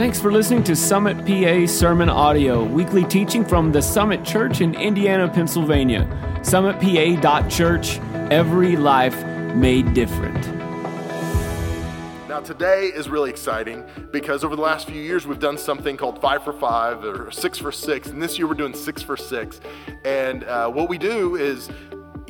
Thanks for listening to Summit PA Sermon Audio, weekly teaching from the Summit Church in Indiana, Pennsylvania. SummitPA.church, every life made different. Now, today is really exciting because over the last few years, we've done something called five for five or six for six. And this year, we're doing six for six. And uh, what we do is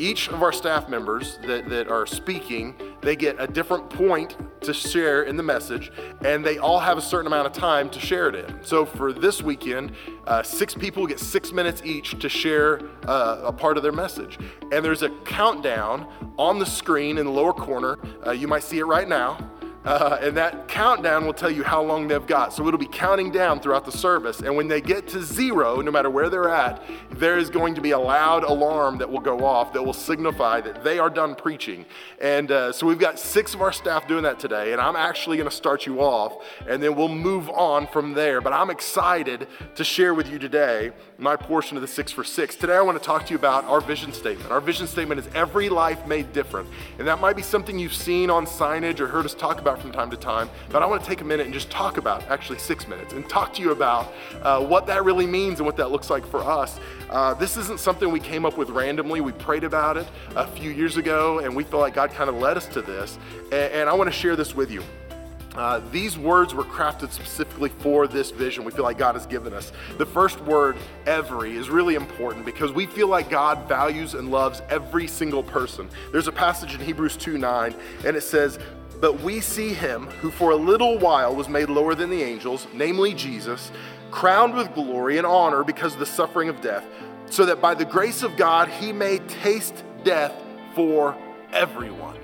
each of our staff members that, that are speaking, they get a different point to share in the message, and they all have a certain amount of time to share it in. So for this weekend, uh, six people get six minutes each to share uh, a part of their message. And there's a countdown on the screen in the lower corner. Uh, you might see it right now. Uh, and that countdown will tell you how long they've got. So it'll be counting down throughout the service. And when they get to zero, no matter where they're at, there is going to be a loud alarm that will go off that will signify that they are done preaching. And uh, so we've got six of our staff doing that today. And I'm actually going to start you off, and then we'll move on from there. But I'm excited to share with you today my portion of the six for six. Today, I want to talk to you about our vision statement. Our vision statement is every life made different. And that might be something you've seen on signage or heard us talk about about from time to time, but I want to take a minute and just talk about, actually six minutes, and talk to you about uh, what that really means and what that looks like for us. Uh, this isn't something we came up with randomly. We prayed about it a few years ago, and we feel like God kind of led us to this. And, and I want to share this with you. Uh, these words were crafted specifically for this vision we feel like God has given us. The first word, every, is really important because we feel like God values and loves every single person. There's a passage in Hebrews 2 9, and it says, but we see him who for a little while was made lower than the angels, namely Jesus, crowned with glory and honor because of the suffering of death, so that by the grace of God he may taste death for everyone.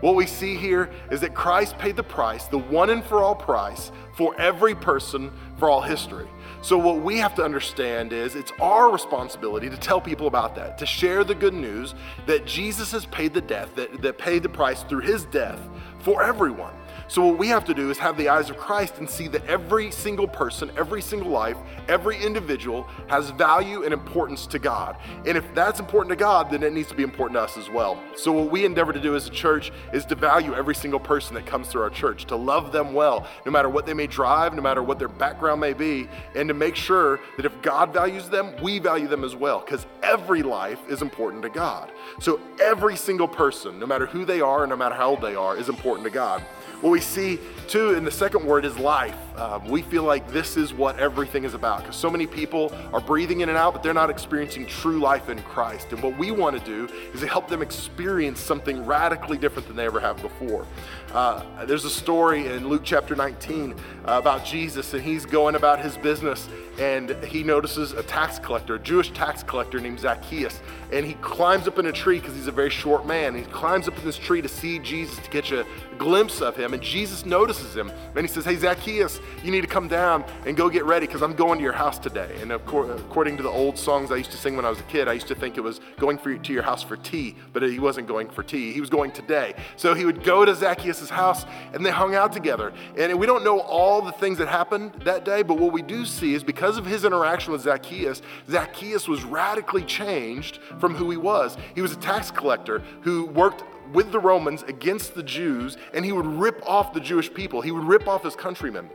What we see here is that Christ paid the price, the one and for all price, for every person for all history. So, what we have to understand is it's our responsibility to tell people about that, to share the good news that Jesus has paid the death, that, that paid the price through his death for everyone. So, what we have to do is have the eyes of Christ and see that every single person, every single life, every individual has value and importance to God. And if that's important to God, then it needs to be important to us as well. So, what we endeavor to do as a church is to value every single person that comes through our church, to love them well, no matter what they may drive, no matter what their background may be, and to make sure that if God values them, we value them as well, because every life is important to God. So, every single person, no matter who they are and no matter how old they are, is important to God. What we see too in the second word is life. Um, we feel like this is what everything is about because so many people are breathing in and out, but they're not experiencing true life in Christ. And what we want to do is to help them experience something radically different than they ever have before. Uh, there's a story in Luke chapter 19 uh, about Jesus, and he's going about his business, and he notices a tax collector, a Jewish tax collector named Zacchaeus, and he climbs up in a tree because he's a very short man. He climbs up in this tree to see Jesus to get a glimpse of him, and Jesus notices him, and he says, "Hey Zacchaeus, you need to come down and go get ready because I'm going to your house today." And according to the old songs I used to sing when I was a kid, I used to think it was going for, to your house for tea, but he wasn't going for tea. He was going today. So he would go to Zacchaeus' house, and they hung out together. And we don't know all the things that happened that day, but what we do see is because of his interaction with Zacchaeus, Zacchaeus was radically changed from who he was. He was a tax collector who worked with the Romans against the Jews, and he would rip off the Jewish people. He would rip off his countrymen.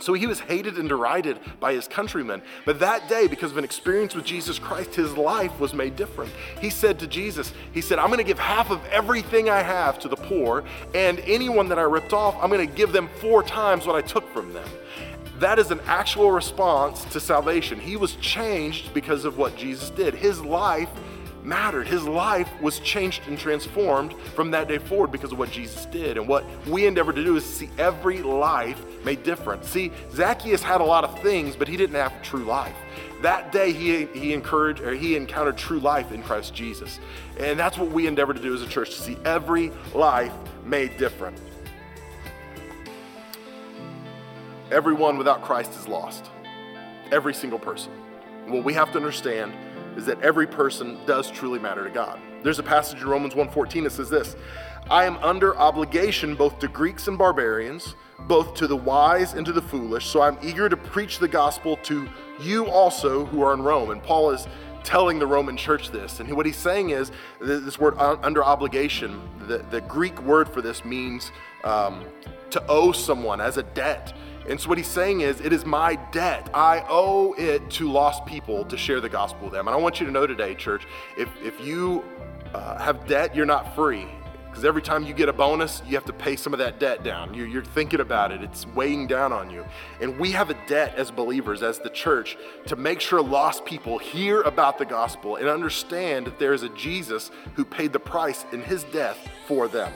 So he was hated and derided by his countrymen. But that day, because of an experience with Jesus Christ, his life was made different. He said to Jesus, He said, I'm going to give half of everything I have to the poor, and anyone that I ripped off, I'm going to give them four times what I took from them. That is an actual response to salvation. He was changed because of what Jesus did. His life mattered. His life was changed and transformed from that day forward because of what Jesus did. And what we endeavor to do is see every life made different. See, Zacchaeus had a lot of things, but he didn't have true life. That day he, he encouraged or he encountered true life in Christ Jesus. And that's what we endeavor to do as a church, to see every life made different. Everyone without Christ is lost. Every single person. What we have to understand is that every person does truly matter to God. There's a passage in Romans 1:14 that says this, I am under obligation both to Greeks and barbarians, both to the wise and to the foolish, so I'm eager to preach the gospel to you also who are in Rome. And Paul is telling the Roman church this. And what he's saying is this word under obligation, the, the Greek word for this means um, to owe someone as a debt. And so what he's saying is, it is my debt. I owe it to lost people to share the gospel with them. And I want you to know today, church, if, if you uh, have debt, you're not free. Because every time you get a bonus, you have to pay some of that debt down. You're, you're, thinking about it, it's weighing down on you. And we have a debt as believers, as the church, to make sure lost people hear about the gospel and understand that there is a Jesus who paid the price in his death for them.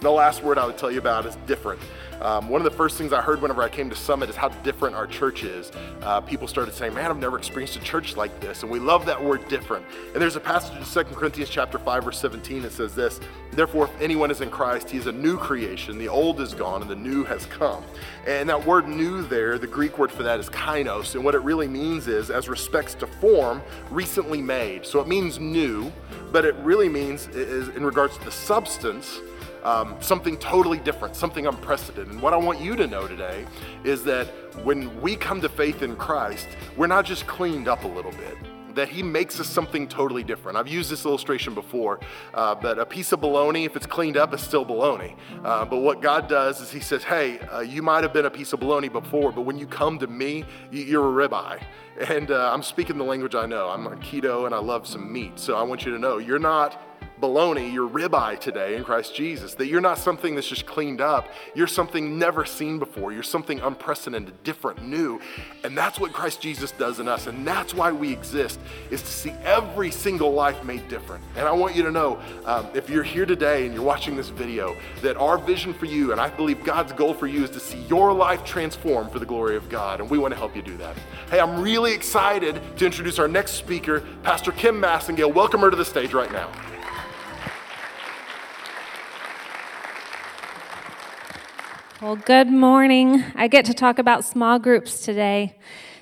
The last word I would tell you about is different. Um, one of the first things I heard whenever I came to Summit is how different our church is. Uh, people started saying, "Man, I've never experienced a church like this," and we love that word "different." And there's a passage in 2 Corinthians chapter 5, verse 17 that says this: "Therefore, if anyone is in Christ, he is a new creation. The old is gone, and the new has come." And that word "new" there, the Greek word for that is kainos, and what it really means is, as respects to form, recently made. So it means new, but it really means is in regards to the substance um, something totally different, something unprecedented. And what I want you to know today is that when we come to faith in Christ, we're not just cleaned up a little bit that he makes us something totally different. I've used this illustration before, uh, but a piece of bologna, if it's cleaned up, is still bologna. Uh, but what God does is he says, hey, uh, you might have been a piece of bologna before, but when you come to me, you're a ribeye. And uh, I'm speaking the language I know. I'm a keto and I love some meat. So I want you to know you're not bologna, your ribeye today in Christ Jesus. That you're not something that's just cleaned up. You're something never seen before. You're something unprecedented, different, new. And that's what Christ Jesus does in us. And that's why we exist, is to see every single life made different. And I want you to know, um, if you're here today and you're watching this video, that our vision for you, and I believe God's goal for you, is to see your life transformed for the glory of God. And we want to help you do that. Hey, I'm really excited to introduce our next speaker, Pastor Kim Massengale. Welcome her to the stage right now. Well, good morning. I get to talk about small groups today.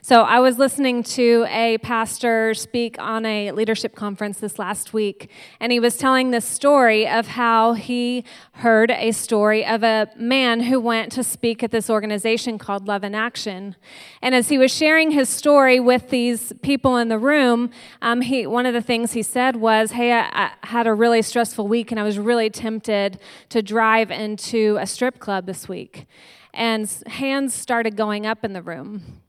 So, I was listening to a pastor speak on a leadership conference this last week, and he was telling this story of how he heard a story of a man who went to speak at this organization called Love in Action. And as he was sharing his story with these people in the room, um, he, one of the things he said was, Hey, I, I had a really stressful week, and I was really tempted to drive into a strip club this week. And hands started going up in the room.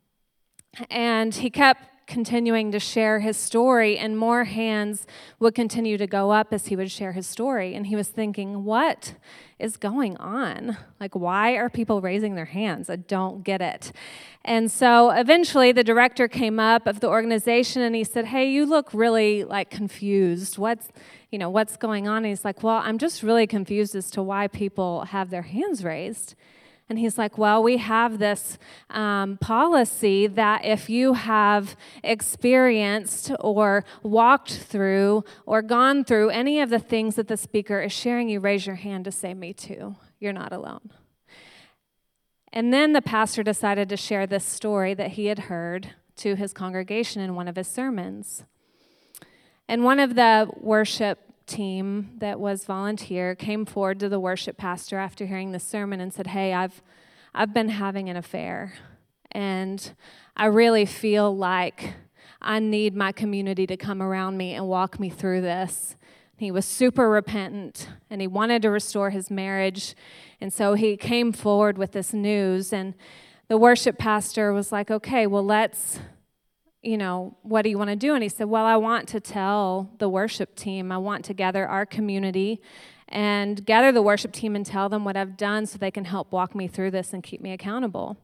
And he kept continuing to share his story, and more hands would continue to go up as he would share his story. And he was thinking, what is going on? Like, why are people raising their hands? I don't get it. And so eventually the director came up of the organization and he said, Hey, you look really like confused. What's you know, what's going on? And he's like, Well, I'm just really confused as to why people have their hands raised. And he's like, Well, we have this um, policy that if you have experienced or walked through or gone through any of the things that the speaker is sharing, you raise your hand to say, Me too. You're not alone. And then the pastor decided to share this story that he had heard to his congregation in one of his sermons. And one of the worship team that was volunteer came forward to the worship pastor after hearing the sermon and said, "Hey, I've I've been having an affair and I really feel like I need my community to come around me and walk me through this." He was super repentant and he wanted to restore his marriage. And so he came forward with this news and the worship pastor was like, "Okay, well let's you know, what do you want to do? And he said, Well, I want to tell the worship team, I want to gather our community and gather the worship team and tell them what I've done so they can help walk me through this and keep me accountable.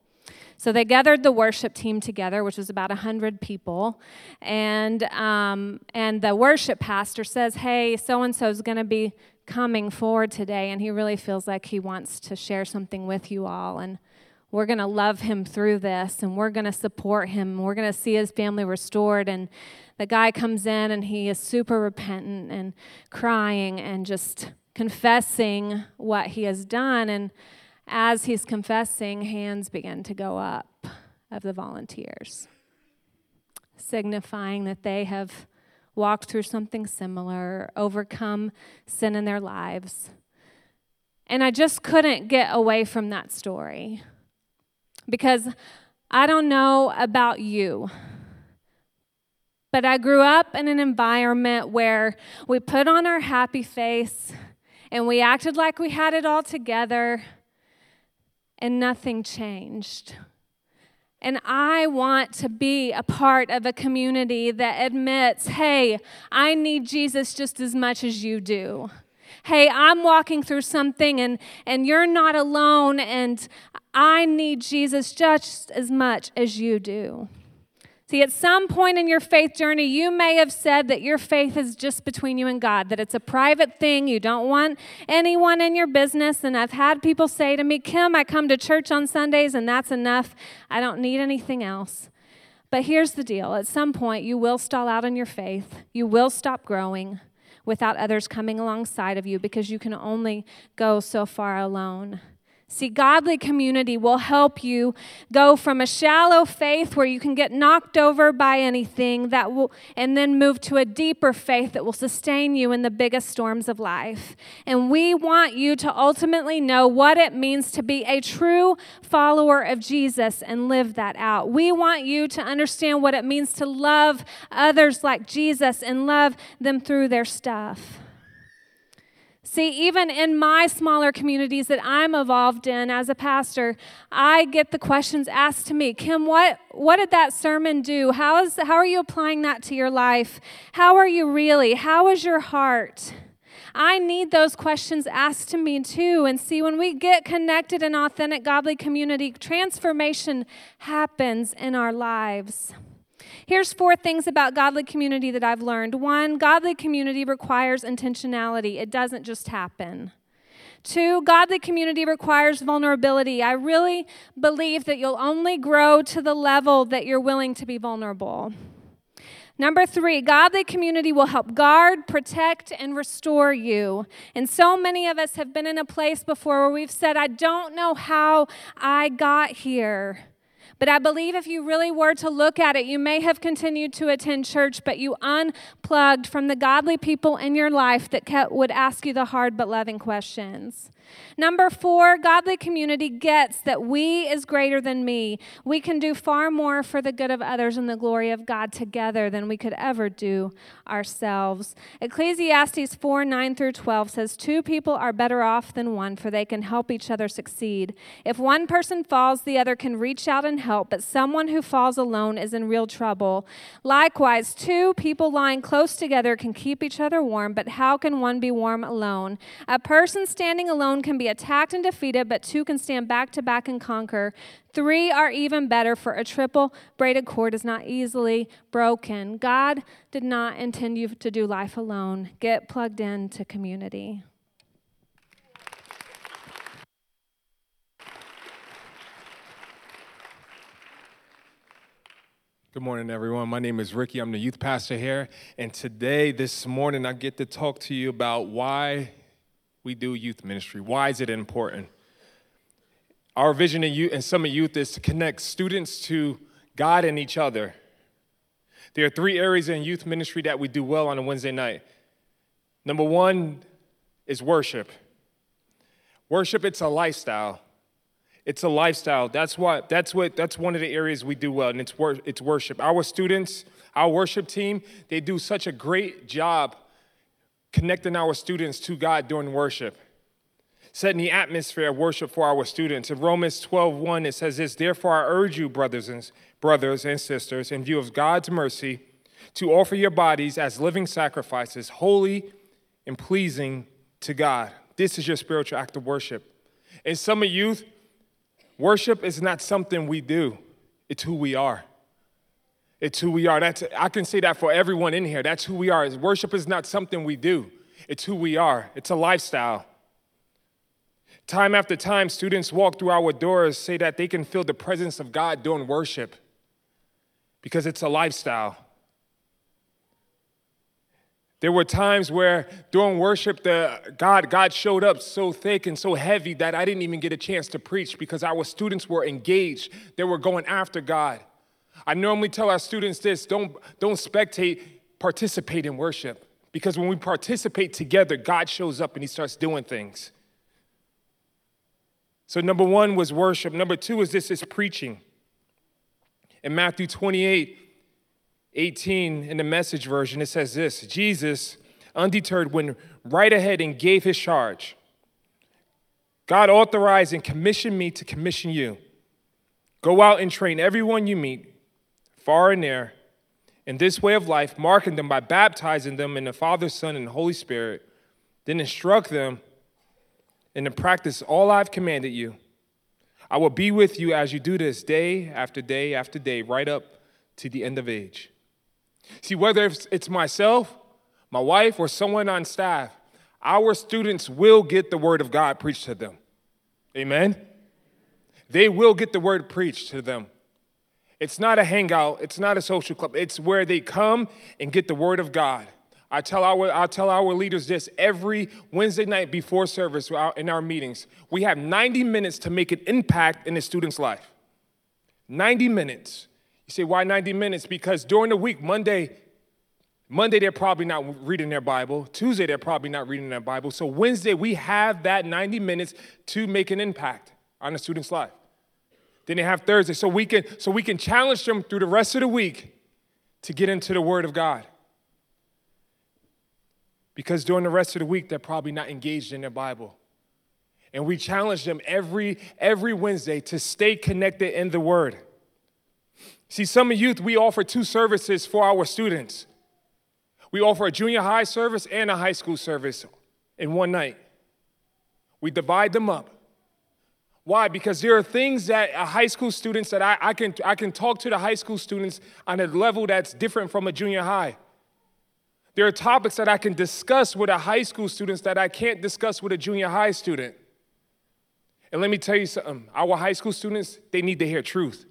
So they gathered the worship team together, which was about 100 people. And, um, and the worship pastor says, Hey, so and so is going to be coming forward today, and he really feels like he wants to share something with you all. And we're going to love him through this and we're going to support him. We're going to see his family restored. And the guy comes in and he is super repentant and crying and just confessing what he has done. And as he's confessing, hands begin to go up of the volunteers, signifying that they have walked through something similar, overcome sin in their lives. And I just couldn't get away from that story. Because I don't know about you, but I grew up in an environment where we put on our happy face and we acted like we had it all together and nothing changed. And I want to be a part of a community that admits, hey, I need Jesus just as much as you do. Hey, I'm walking through something and, and you're not alone, and I need Jesus just as much as you do. See, at some point in your faith journey, you may have said that your faith is just between you and God, that it's a private thing. You don't want anyone in your business. And I've had people say to me, Kim, I come to church on Sundays and that's enough. I don't need anything else. But here's the deal at some point, you will stall out in your faith, you will stop growing without others coming alongside of you because you can only go so far alone. See, godly community will help you go from a shallow faith where you can get knocked over by anything that will and then move to a deeper faith that will sustain you in the biggest storms of life. And we want you to ultimately know what it means to be a true follower of Jesus and live that out. We want you to understand what it means to love others like Jesus and love them through their stuff. See, even in my smaller communities that I'm involved in as a pastor, I get the questions asked to me Kim, what, what did that sermon do? How, is, how are you applying that to your life? How are you really? How is your heart? I need those questions asked to me too. And see, when we get connected in authentic, godly community, transformation happens in our lives. Here's four things about godly community that I've learned. One, godly community requires intentionality, it doesn't just happen. Two, godly community requires vulnerability. I really believe that you'll only grow to the level that you're willing to be vulnerable. Number three, godly community will help guard, protect, and restore you. And so many of us have been in a place before where we've said, I don't know how I got here. But I believe if you really were to look at it, you may have continued to attend church, but you unplugged from the godly people in your life that kept, would ask you the hard but loving questions. Number four, godly community gets that we is greater than me. We can do far more for the good of others and the glory of God together than we could ever do ourselves. Ecclesiastes 4 9 through 12 says, Two people are better off than one, for they can help each other succeed. If one person falls, the other can reach out and help, but someone who falls alone is in real trouble. Likewise, two people lying close together can keep each other warm, but how can one be warm alone? A person standing alone can be attacked and defeated, but two can stand back to back and conquer. Three are even better, for a triple braided cord is not easily broken. God did not intend you to do life alone. Get plugged into community. Good morning, everyone. My name is Ricky. I'm the youth pastor here. And today, this morning, I get to talk to you about why we do youth ministry. Why is it important? Our vision in, youth, in Summit Youth is to connect students to God and each other. There are three areas in youth ministry that we do well on a Wednesday night. Number one is worship. Worship, it's a lifestyle. It's a lifestyle. That's what that's what that's one of the areas we do well, and it's wor- it's worship. Our students, our worship team, they do such a great job connecting our students to God during worship, setting the atmosphere of worship for our students. In Romans 12, 1, it says this, Therefore I urge you, brothers and, brothers and sisters, in view of God's mercy, to offer your bodies as living sacrifices, holy and pleasing to God. This is your spiritual act of worship. In Summit Youth, worship is not something we do, it's who we are. It's who we are. That's, I can say that for everyone in here. That's who we are. Worship is not something we do, it's who we are. It's a lifestyle. Time after time, students walk through our doors, say that they can feel the presence of God during worship because it's a lifestyle. There were times where during worship, the God, God showed up so thick and so heavy that I didn't even get a chance to preach because our students were engaged. They were going after God. I normally tell our students this don't, don't spectate, participate in worship. Because when we participate together, God shows up and He starts doing things. So, number one was worship. Number two is this is preaching. In Matthew 28 18, in the message version, it says this Jesus, undeterred, went right ahead and gave his charge. God authorized and commissioned me to commission you. Go out and train everyone you meet, far and near, in this way of life, marking them by baptizing them in the Father, Son, and Holy Spirit. Then instruct them and to practice all I've commanded you. I will be with you as you do this day after day after day, right up to the end of age. See, whether it's myself, my wife, or someone on staff, our students will get the word of God preached to them. Amen? They will get the word preached to them. It's not a hangout, it's not a social club, it's where they come and get the word of God. I tell our, I tell our leaders this every Wednesday night before service uh, in our meetings. We have 90 minutes to make an impact in a student's life. 90 minutes. You say, why 90 minutes? Because during the week, Monday, Monday, they're probably not reading their Bible. Tuesday, they're probably not reading their Bible. So Wednesday, we have that 90 minutes to make an impact on a student's life. Then they have Thursday, so we can so we can challenge them through the rest of the week to get into the Word of God. Because during the rest of the week, they're probably not engaged in their Bible. And we challenge them every every Wednesday to stay connected in the Word. See, Summit Youth, we offer two services for our students. We offer a junior high service and a high school service in one night. We divide them up. Why? Because there are things that uh, high school students that I, I, can, I can talk to the high school students on a level that's different from a junior high. There are topics that I can discuss with a high school students that I can't discuss with a junior high student. And let me tell you something our high school students, they need to hear truth.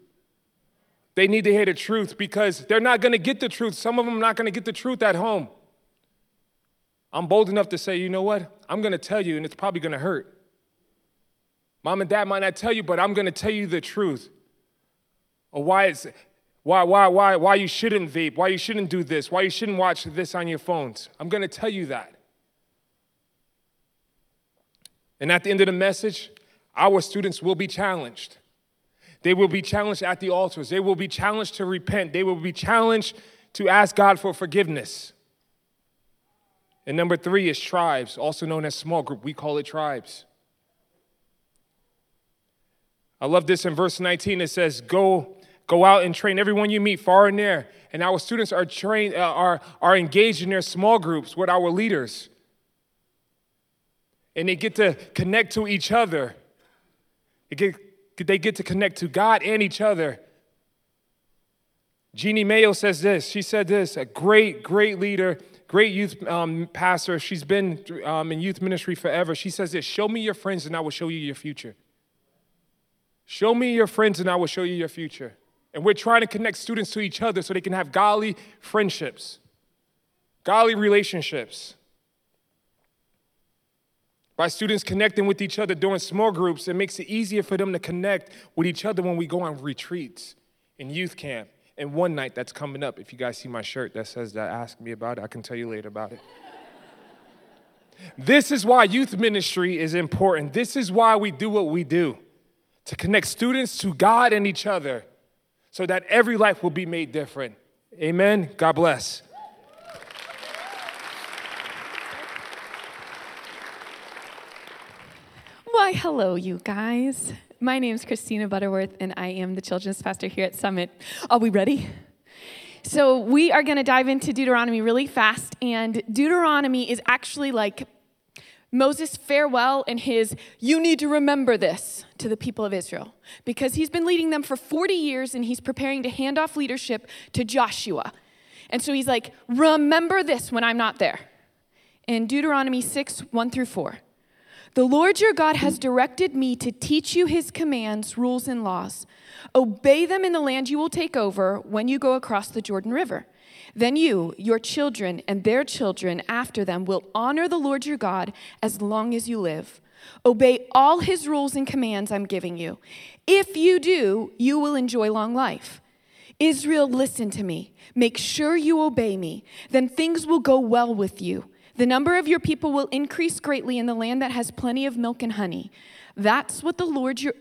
They need to hear the truth because they're not going to get the truth. Some of them are not going to get the truth at home. I'm bold enough to say, you know what? I'm going to tell you, and it's probably going to hurt. Mom and dad might not tell you, but I'm going to tell you the truth. Or why it's why, why, why, why you shouldn't vape, why you shouldn't do this, why you shouldn't watch this on your phones. I'm going to tell you that. And at the end of the message, our students will be challenged. They will be challenged at the altars. They will be challenged to repent. They will be challenged to ask God for forgiveness. And number three is tribes, also known as small group. We call it tribes. I love this in verse 19. It says, Go, go out and train everyone you meet far and near. And our students are trained, uh, are, are engaged in their small groups with our leaders. And they get to connect to each other. They get, they get to connect to God and each other. Jeanne Mayo says this. She said this a great, great leader, great youth um, pastor. She's been um, in youth ministry forever. She says this Show me your friends, and I will show you your future. Show me your friends and I will show you your future. And we're trying to connect students to each other so they can have godly friendships, godly relationships. By students connecting with each other during small groups, it makes it easier for them to connect with each other when we go on retreats in youth camp. And one night that's coming up, if you guys see my shirt that says that, ask me about it. I can tell you later about it. this is why youth ministry is important. This is why we do what we do to connect students to God and each other so that every life will be made different. Amen. God bless. Why, hello, you guys. My name is Christina Butterworth, and I am the children's pastor here at Summit. Are we ready? So, we are going to dive into Deuteronomy really fast, and Deuteronomy is actually like Moses' farewell and his, you need to remember this to the people of Israel because he's been leading them for 40 years and he's preparing to hand off leadership to Joshua. And so he's like, remember this when I'm not there. In Deuteronomy 6, 1 through 4. The Lord your God has directed me to teach you his commands, rules, and laws. Obey them in the land you will take over when you go across the Jordan River. Then you, your children, and their children after them will honor the Lord your God as long as you live. Obey all his rules and commands I'm giving you. If you do, you will enjoy long life. Israel, listen to me. Make sure you obey me. Then things will go well with you. The number of your people will increase greatly in the land that has plenty of milk and honey. That's what the Lord your,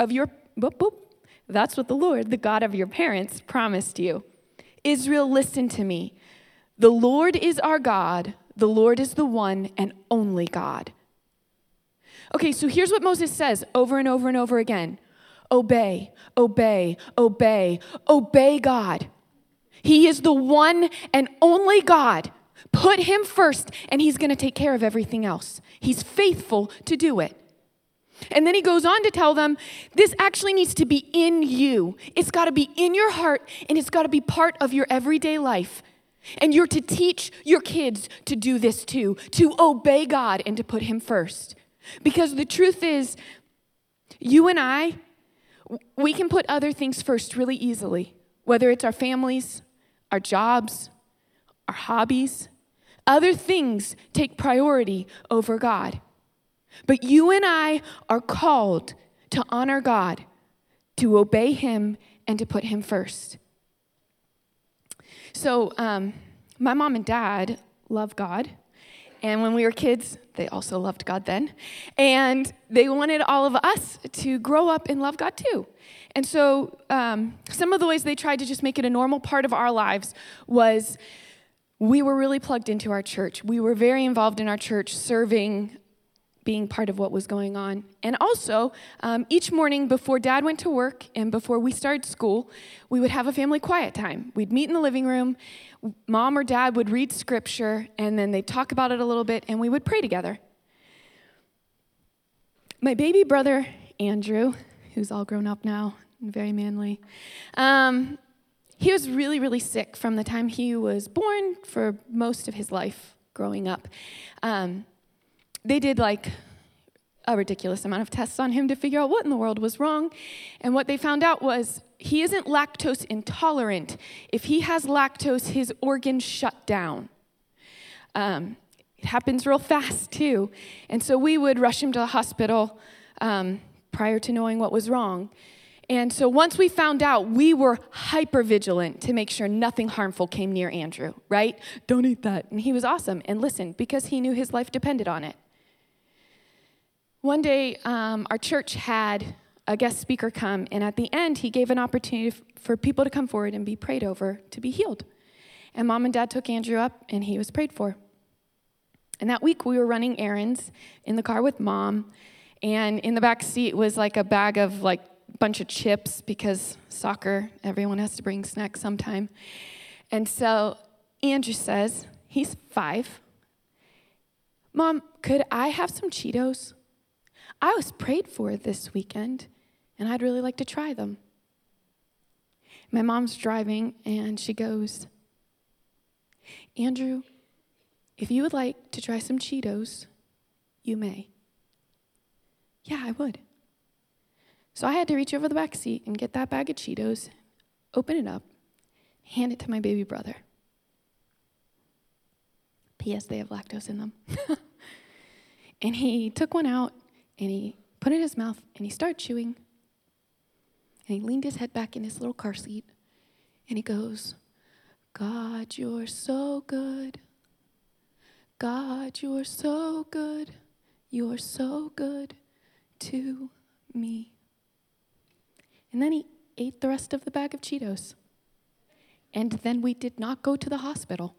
of your boop, boop, that's what the Lord, the God of your parents, promised you. Israel, listen to me. The Lord is our God, the Lord is the one and only God. Okay, so here's what Moses says over and over and over again obey, obey, obey, obey God. He is the one and only God. Put him first, and he's going to take care of everything else. He's faithful to do it. And then he goes on to tell them this actually needs to be in you. It's got to be in your heart, and it's got to be part of your everyday life. And you're to teach your kids to do this too, to obey God and to put him first. Because the truth is, you and I, we can put other things first really easily, whether it's our families, our jobs, our hobbies. Other things take priority over God. But you and I are called to honor God, to obey Him, and to put Him first. So, um, my mom and dad love God. And when we were kids, they also loved God then. And they wanted all of us to grow up and love God too. And so, um, some of the ways they tried to just make it a normal part of our lives was we were really plugged into our church. We were very involved in our church, serving, being part of what was going on. And also, um, each morning before dad went to work and before we started school, we would have a family quiet time. We'd meet in the living room, mom or dad would read scripture, and then they'd talk about it a little bit, and we would pray together. My baby brother, Andrew, who's all grown up now and very manly, um, he was really, really sick from the time he was born for most of his life growing up. Um, they did like a ridiculous amount of tests on him to figure out what in the world was wrong. And what they found out was he isn't lactose intolerant. If he has lactose, his organs shut down. Um, it happens real fast, too. And so we would rush him to the hospital um, prior to knowing what was wrong. And so once we found out, we were hyper vigilant to make sure nothing harmful came near Andrew, right? Don't eat that. And he was awesome and listened because he knew his life depended on it. One day, um, our church had a guest speaker come, and at the end, he gave an opportunity for people to come forward and be prayed over to be healed. And mom and dad took Andrew up, and he was prayed for. And that week, we were running errands in the car with mom, and in the back seat was like a bag of like bunch of chips because soccer, everyone has to bring snacks sometime. And so Andrew says, he's five. Mom, could I have some Cheetos? I was prayed for this weekend, and I'd really like to try them. My mom's driving, and she goes, Andrew, if you would like to try some Cheetos, you may. Yeah, I would. So I had to reach over the back seat and get that bag of Cheetos, open it up, hand it to my baby brother. P.S. They have lactose in them. and he took one out and he put it in his mouth and he started chewing. And he leaned his head back in his little car seat and he goes, God, you're so good. God, you're so good. You're so good to me. And then he ate the rest of the bag of Cheetos. And then we did not go to the hospital.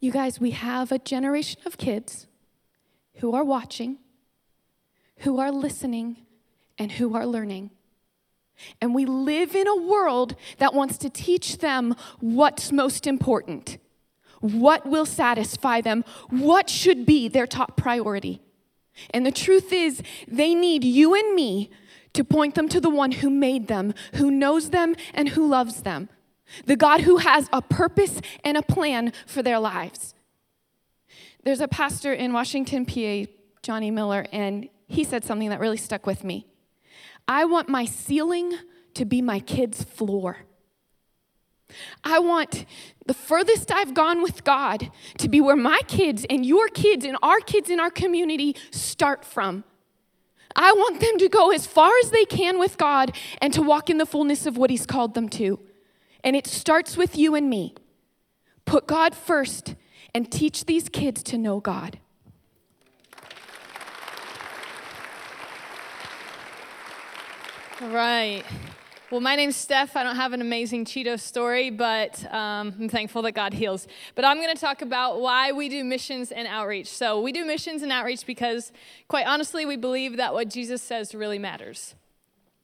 You guys, we have a generation of kids who are watching, who are listening, and who are learning. And we live in a world that wants to teach them what's most important, what will satisfy them, what should be their top priority. And the truth is, they need you and me to point them to the one who made them, who knows them, and who loves them. The God who has a purpose and a plan for their lives. There's a pastor in Washington, PA, Johnny Miller, and he said something that really stuck with me. I want my ceiling to be my kids' floor. I want the furthest I've gone with God to be where my kids and your kids and our kids in our community start from. I want them to go as far as they can with God and to walk in the fullness of what He's called them to. And it starts with you and me. Put God first and teach these kids to know God. All right. Well, my name's Steph. I don't have an amazing Cheeto story, but um, I'm thankful that God heals. But I'm going to talk about why we do missions and outreach. So, we do missions and outreach because, quite honestly, we believe that what Jesus says really matters.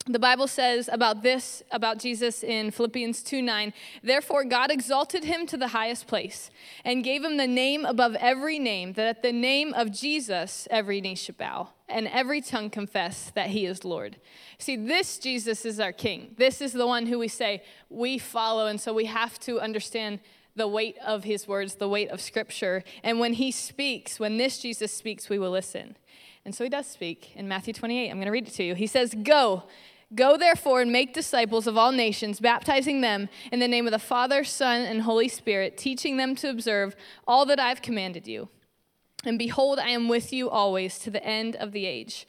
The Bible says about this, about Jesus in Philippians 2 9, therefore God exalted him to the highest place and gave him the name above every name, that at the name of Jesus every knee should bow and every tongue confess that he is Lord. See, this Jesus is our King. This is the one who we say we follow, and so we have to understand the weight of his words, the weight of Scripture. And when he speaks, when this Jesus speaks, we will listen. And so he does speak in Matthew 28. I'm going to read it to you. He says, Go Go therefore and make disciples of all nations, baptizing them in the name of the Father, Son, and Holy Spirit, teaching them to observe all that I've commanded you. And behold, I am with you always to the end of the age.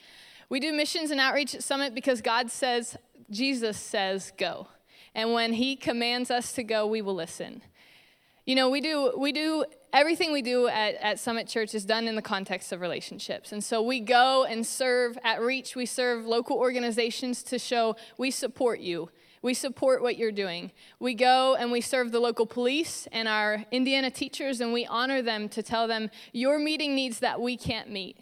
We do missions and outreach at Summit because God says, Jesus says, go. And when He commands us to go, we will listen. You know, we do, we do everything we do at, at Summit Church is done in the context of relationships. And so we go and serve at Reach, we serve local organizations to show we support you. We support what you're doing. We go and we serve the local police and our Indiana teachers, and we honor them to tell them your meeting needs that we can't meet.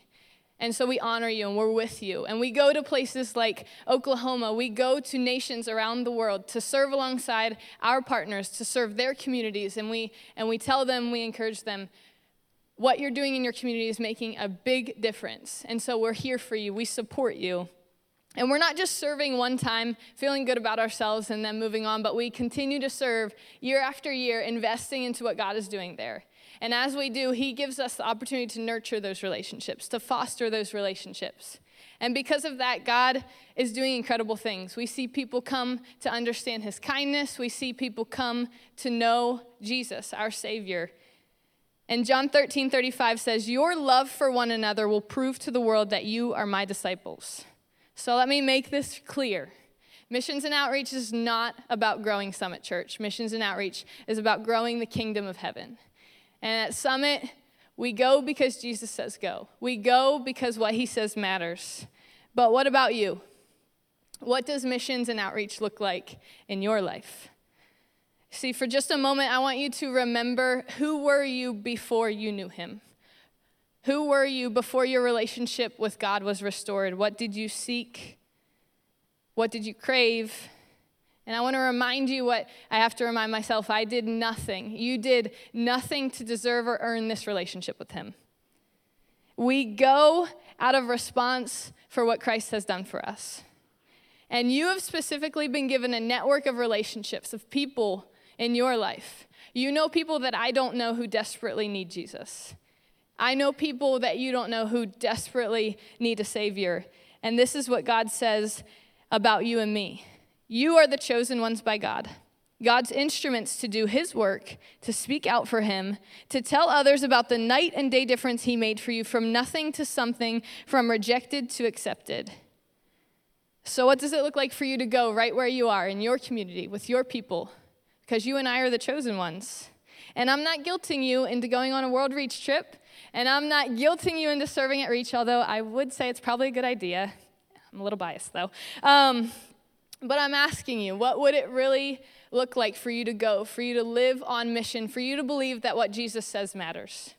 And so we honor you and we're with you. And we go to places like Oklahoma. We go to nations around the world to serve alongside our partners, to serve their communities. And we, and we tell them, we encourage them, what you're doing in your community is making a big difference. And so we're here for you. We support you. And we're not just serving one time, feeling good about ourselves, and then moving on, but we continue to serve year after year, investing into what God is doing there. And as we do, He gives us the opportunity to nurture those relationships, to foster those relationships. And because of that, God is doing incredible things. We see people come to understand His kindness, we see people come to know Jesus, our Savior. And John 13 35 says, Your love for one another will prove to the world that you are my disciples. So let me make this clear. Missions and outreach is not about growing Summit Church. Missions and outreach is about growing the kingdom of heaven. And at Summit, we go because Jesus says go. We go because what he says matters. But what about you? What does missions and outreach look like in your life? See, for just a moment, I want you to remember who were you before you knew him? Who were you before your relationship with God was restored? What did you seek? What did you crave? And I want to remind you what I have to remind myself I did nothing. You did nothing to deserve or earn this relationship with Him. We go out of response for what Christ has done for us. And you have specifically been given a network of relationships, of people in your life. You know people that I don't know who desperately need Jesus. I know people that you don't know who desperately need a Savior. And this is what God says about you and me. You are the chosen ones by God. God's instruments to do his work, to speak out for him, to tell others about the night and day difference he made for you from nothing to something, from rejected to accepted. So, what does it look like for you to go right where you are in your community with your people? Because you and I are the chosen ones. And I'm not guilting you into going on a World Reach trip, and I'm not guilting you into serving at Reach, although I would say it's probably a good idea. I'm a little biased though. Um, but I'm asking you, what would it really look like for you to go, for you to live on mission, for you to believe that what Jesus says matters?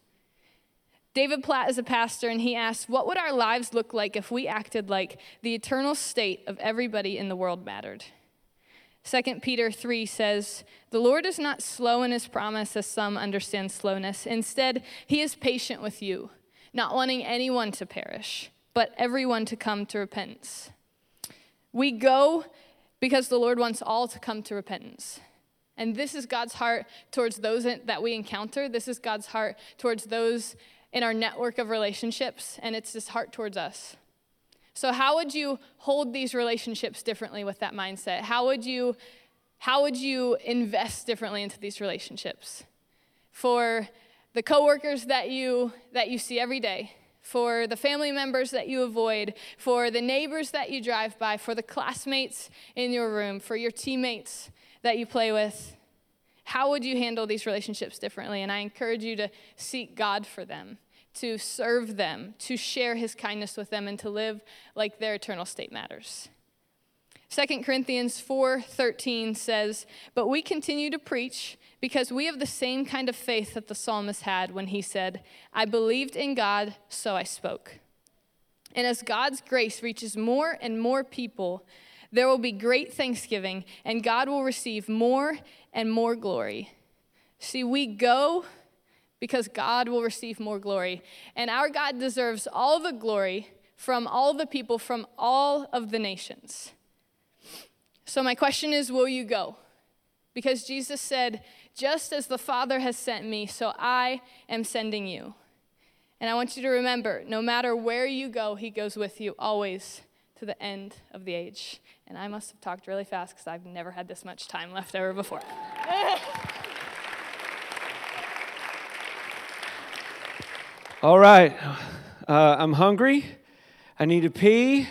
David Platt is a pastor, and he asked, What would our lives look like if we acted like the eternal state of everybody in the world mattered? 2 Peter 3 says, The Lord is not slow in his promise, as some understand slowness. Instead, he is patient with you, not wanting anyone to perish, but everyone to come to repentance. We go because the Lord wants all to come to repentance. And this is God's heart towards those that we encounter. This is God's heart towards those in our network of relationships, and it's His heart towards us. So, how would you hold these relationships differently with that mindset? How would you, how would you invest differently into these relationships? For the coworkers that you that you see every day, for the family members that you avoid, for the neighbors that you drive by, for the classmates in your room, for your teammates that you play with. How would you handle these relationships differently? And I encourage you to seek God for them, to serve them, to share his kindness with them, and to live like their eternal state matters. 2 Corinthians 4:13 says, "But we continue to preach because we have the same kind of faith that the psalmist had when he said, I believed in God, so I spoke." And as God's grace reaches more and more people, there will be great thanksgiving, and God will receive more and more glory. See, we go because God will receive more glory. And our God deserves all the glory from all the people from all of the nations. So, my question is will you go? Because Jesus said, Just as the Father has sent me, so I am sending you. And I want you to remember no matter where you go, He goes with you always to the end of the age. And I must have talked really fast because I've never had this much time left over before. All right. Uh, I'm hungry. I need to pee.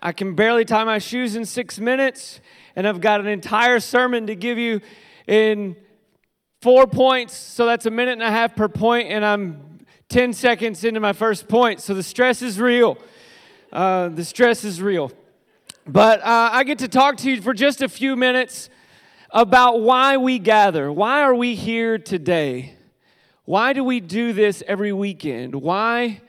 I can barely tie my shoes in six minutes, and I've got an entire sermon to give you in four points. So that's a minute and a half per point, and I'm 10 seconds into my first point. So the stress is real. Uh, the stress is real. But uh, I get to talk to you for just a few minutes about why we gather. Why are we here today? Why do we do this every weekend? Why,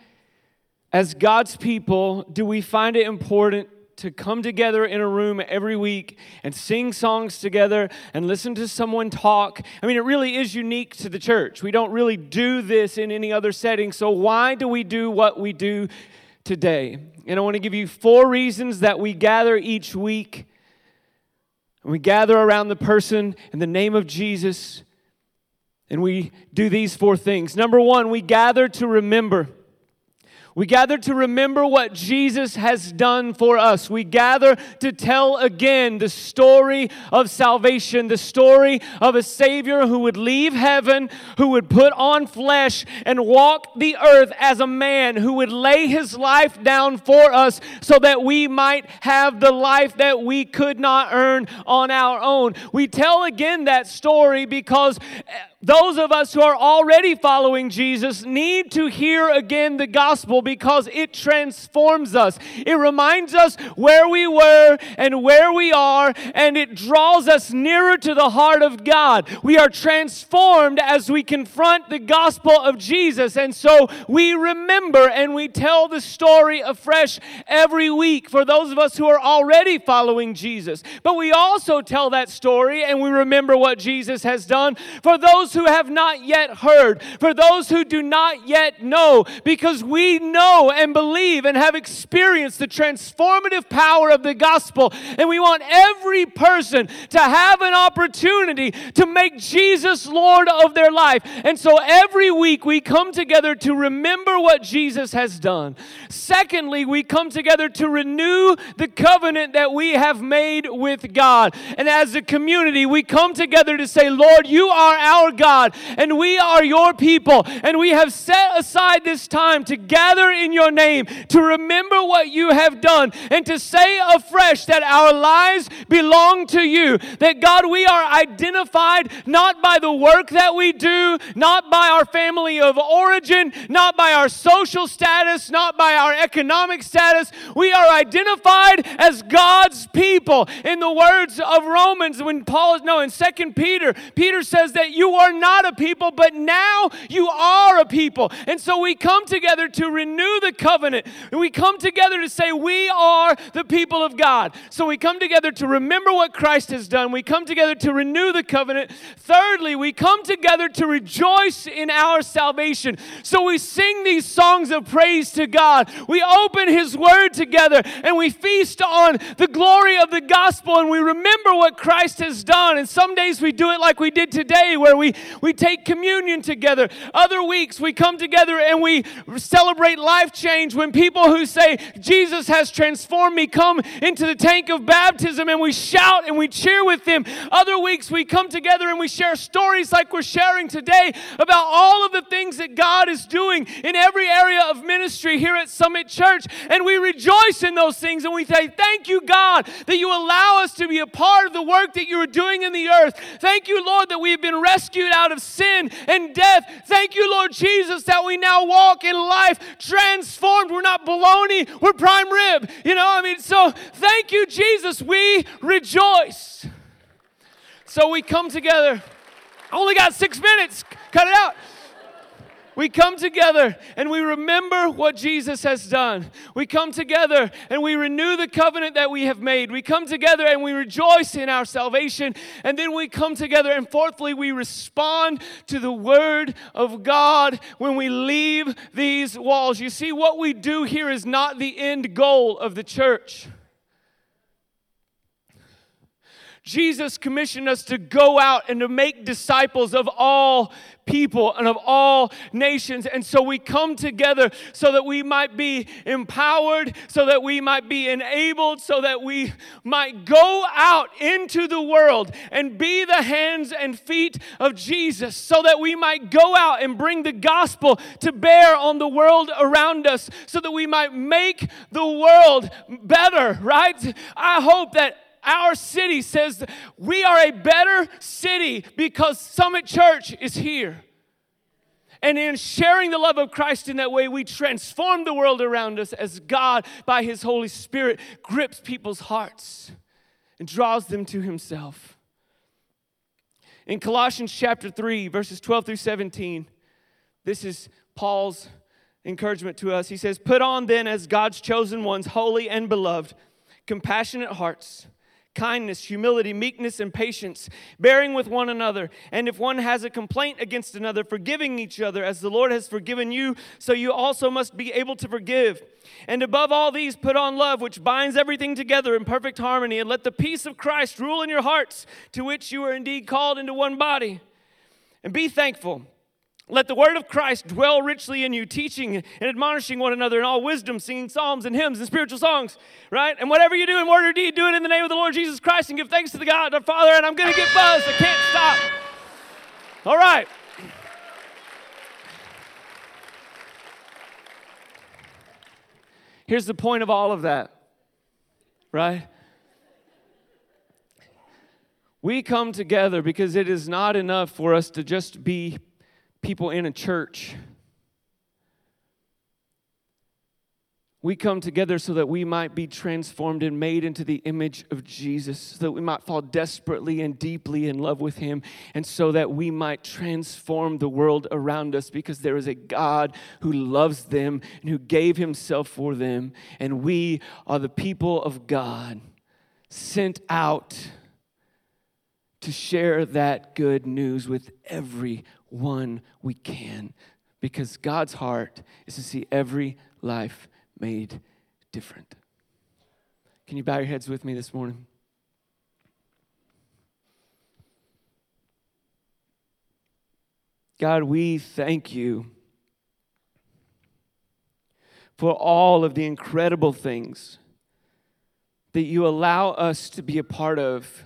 as God's people, do we find it important to come together in a room every week and sing songs together and listen to someone talk. I mean, it really is unique to the church. We don't really do this in any other setting. So, why do we do what we do today? And I want to give you four reasons that we gather each week. We gather around the person in the name of Jesus, and we do these four things. Number one, we gather to remember. We gather to remember what Jesus has done for us. We gather to tell again the story of salvation, the story of a Savior who would leave heaven, who would put on flesh and walk the earth as a man, who would lay his life down for us so that we might have the life that we could not earn on our own. We tell again that story because those of us who are already following Jesus need to hear again the gospel because it transforms us. It reminds us where we were and where we are, and it draws us nearer to the heart of God. We are transformed as we confront the gospel of Jesus, and so we remember and we tell the story afresh every week for those of us who are already following Jesus. But we also tell that story and we remember what Jesus has done for those those who have not yet heard, for those who do not yet know, because we know and believe and have experienced the transformative power of the gospel. And we want every person to have an opportunity to make Jesus Lord of their life. And so every week we come together to remember what Jesus has done. Secondly, we come together to renew the covenant that we have made with God. And as a community, we come together to say, Lord, you are our God, and we are your people, and we have set aside this time to gather in your name, to remember what you have done, and to say afresh that our lives belong to you. That God, we are identified not by the work that we do, not by our family of origin, not by our social status, not by our economic status. We are identified as God's people. In the words of Romans, when Paul is no, in Second Peter, Peter says that you are are not a people, but now you are a people. And so we come together to renew the covenant. We come together to say we are the people of God. So we come together to remember what Christ has done. We come together to renew the covenant. Thirdly, we come together to rejoice in our salvation. So we sing these songs of praise to God. We open His Word together and we feast on the glory of the gospel and we remember what Christ has done. And some days we do it like we did today, where we we take communion together. Other weeks we come together and we celebrate life change when people who say, Jesus has transformed me, come into the tank of baptism and we shout and we cheer with them. Other weeks we come together and we share stories like we're sharing today about all of the things that God is doing in every area of ministry here at Summit Church. And we rejoice in those things and we say, Thank you, God, that you allow us to be a part of the work that you are doing in the earth. Thank you, Lord, that we have been rescued rescued out of sin and death. Thank you, Lord Jesus, that we now walk in life transformed. We're not baloney, we're prime rib. You know, I mean, so thank you, Jesus. We rejoice. So we come together. I only got six minutes. Cut it out. We come together and we remember what Jesus has done. We come together and we renew the covenant that we have made. We come together and we rejoice in our salvation. And then we come together and fourthly, we respond to the word of God when we leave these walls. You see, what we do here is not the end goal of the church. Jesus commissioned us to go out and to make disciples of all people and of all nations. And so we come together so that we might be empowered, so that we might be enabled, so that we might go out into the world and be the hands and feet of Jesus, so that we might go out and bring the gospel to bear on the world around us, so that we might make the world better, right? I hope that our city says we are a better city because Summit Church is here. And in sharing the love of Christ in that way, we transform the world around us as God, by His Holy Spirit, grips people's hearts and draws them to Himself. In Colossians chapter 3, verses 12 through 17, this is Paul's encouragement to us. He says, Put on then as God's chosen ones, holy and beloved, compassionate hearts kindness, humility, meekness, and patience, bearing with one another. And if one has a complaint against another, forgiving each other as the Lord has forgiven you, so you also must be able to forgive. And above all these, put on love, which binds everything together in perfect harmony, and let the peace of Christ rule in your hearts, to which you are indeed called into one body. And be thankful. Let the word of Christ dwell richly in you, teaching and admonishing one another in all wisdom, singing psalms and hymns and spiritual songs, right? And whatever you do in word or deed, do it in the name of the Lord Jesus Christ and give thanks to the God, our Father. And I'm going to get buzzed. I can't stop. All right. Here's the point of all of that, right? We come together because it is not enough for us to just be people in a church. We come together so that we might be transformed and made into the image of Jesus, so that we might fall desperately and deeply in love with Him, and so that we might transform the world around us because there is a God who loves them and who gave Himself for them. And we are the people of God sent out to share that good news with every one we can because God's heart is to see every life made different. Can you bow your heads with me this morning? God, we thank you for all of the incredible things that you allow us to be a part of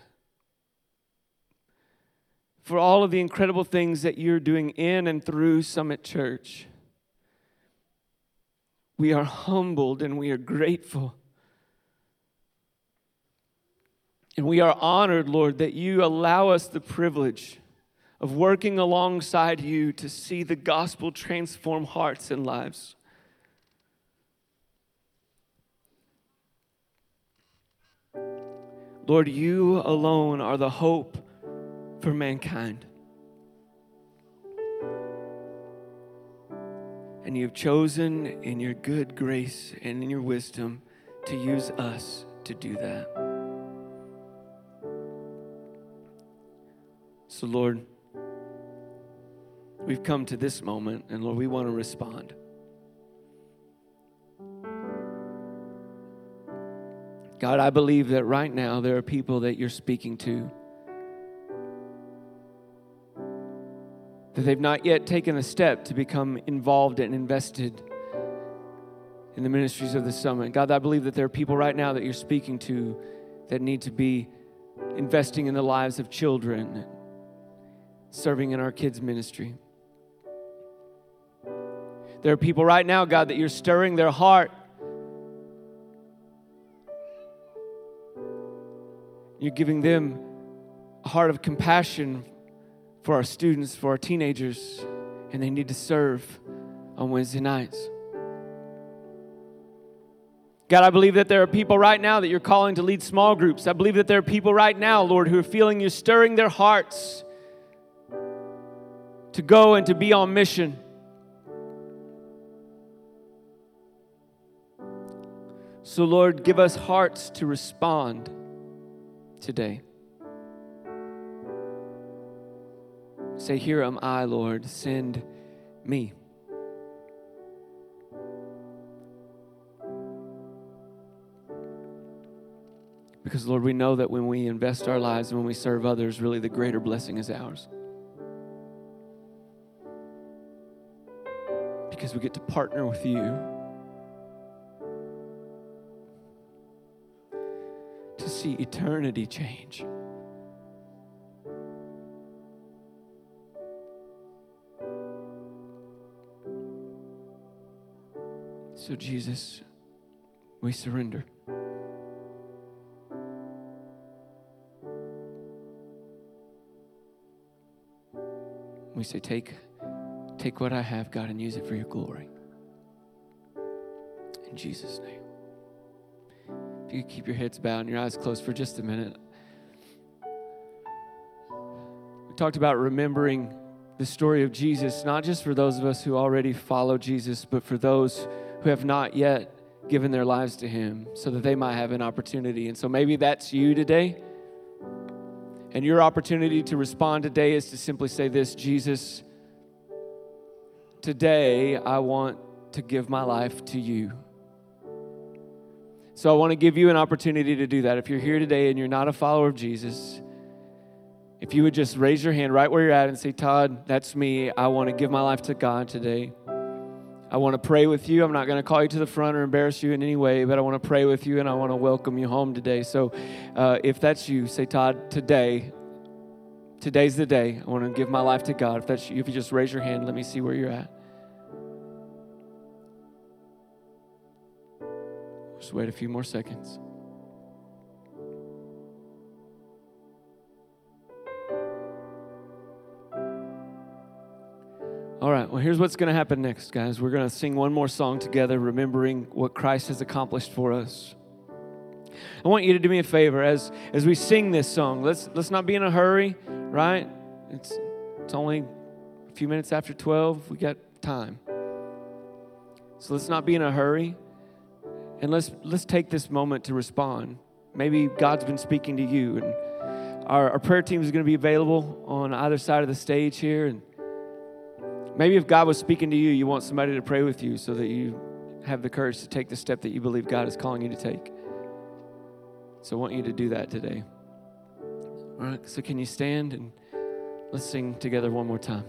for all of the incredible things that you're doing in and through Summit Church. We are humbled and we are grateful. And we are honored, Lord, that you allow us the privilege of working alongside you to see the gospel transform hearts and lives. Lord, you alone are the hope for mankind. And you've chosen in your good grace and in your wisdom to use us to do that. So, Lord, we've come to this moment, and Lord, we want to respond. God, I believe that right now there are people that you're speaking to that they've not yet taken a step to become involved and invested in the ministries of the summit. God, I believe that there are people right now that you're speaking to that need to be investing in the lives of children, serving in our kids' ministry. There are people right now, God, that you're stirring their heart. You're giving them a heart of compassion for our students, for our teenagers, and they need to serve on Wednesday nights. God, I believe that there are people right now that you're calling to lead small groups. I believe that there are people right now, Lord, who are feeling you stirring their hearts to go and to be on mission. So, Lord, give us hearts to respond today. Say, Here am I, Lord, send me. Because, Lord, we know that when we invest our lives and when we serve others, really the greater blessing is ours. Because we get to partner with you to see eternity change. So, Jesus, we surrender. We say, Take, take what I have, God, and use it for your glory. In Jesus' name. If you keep your heads bowed and your eyes closed for just a minute. We talked about remembering the story of Jesus, not just for those of us who already follow Jesus, but for those who have not yet given their lives to Him so that they might have an opportunity. And so maybe that's you today. And your opportunity to respond today is to simply say this Jesus, today I want to give my life to you. So I want to give you an opportunity to do that. If you're here today and you're not a follower of Jesus, if you would just raise your hand right where you're at and say, Todd, that's me. I want to give my life to God today. I want to pray with you. I'm not going to call you to the front or embarrass you in any way, but I want to pray with you and I want to welcome you home today. So uh, if that's you, say, Todd, today, today's the day. I want to give my life to God. If that's you, if you just raise your hand, let me see where you're at. Just wait a few more seconds. All right, well, here's what's going to happen next, guys. We're going to sing one more song together, remembering what Christ has accomplished for us. I want you to do me a favor as, as we sing this song. Let's, let's not be in a hurry, right? It's, it's only a few minutes after 12. We got time. So let's not be in a hurry. And let's, let's take this moment to respond. Maybe God's been speaking to you. And our, our prayer team is going to be available on either side of the stage here. And Maybe if God was speaking to you, you want somebody to pray with you so that you have the courage to take the step that you believe God is calling you to take. So I want you to do that today. All right, so can you stand and let's sing together one more time?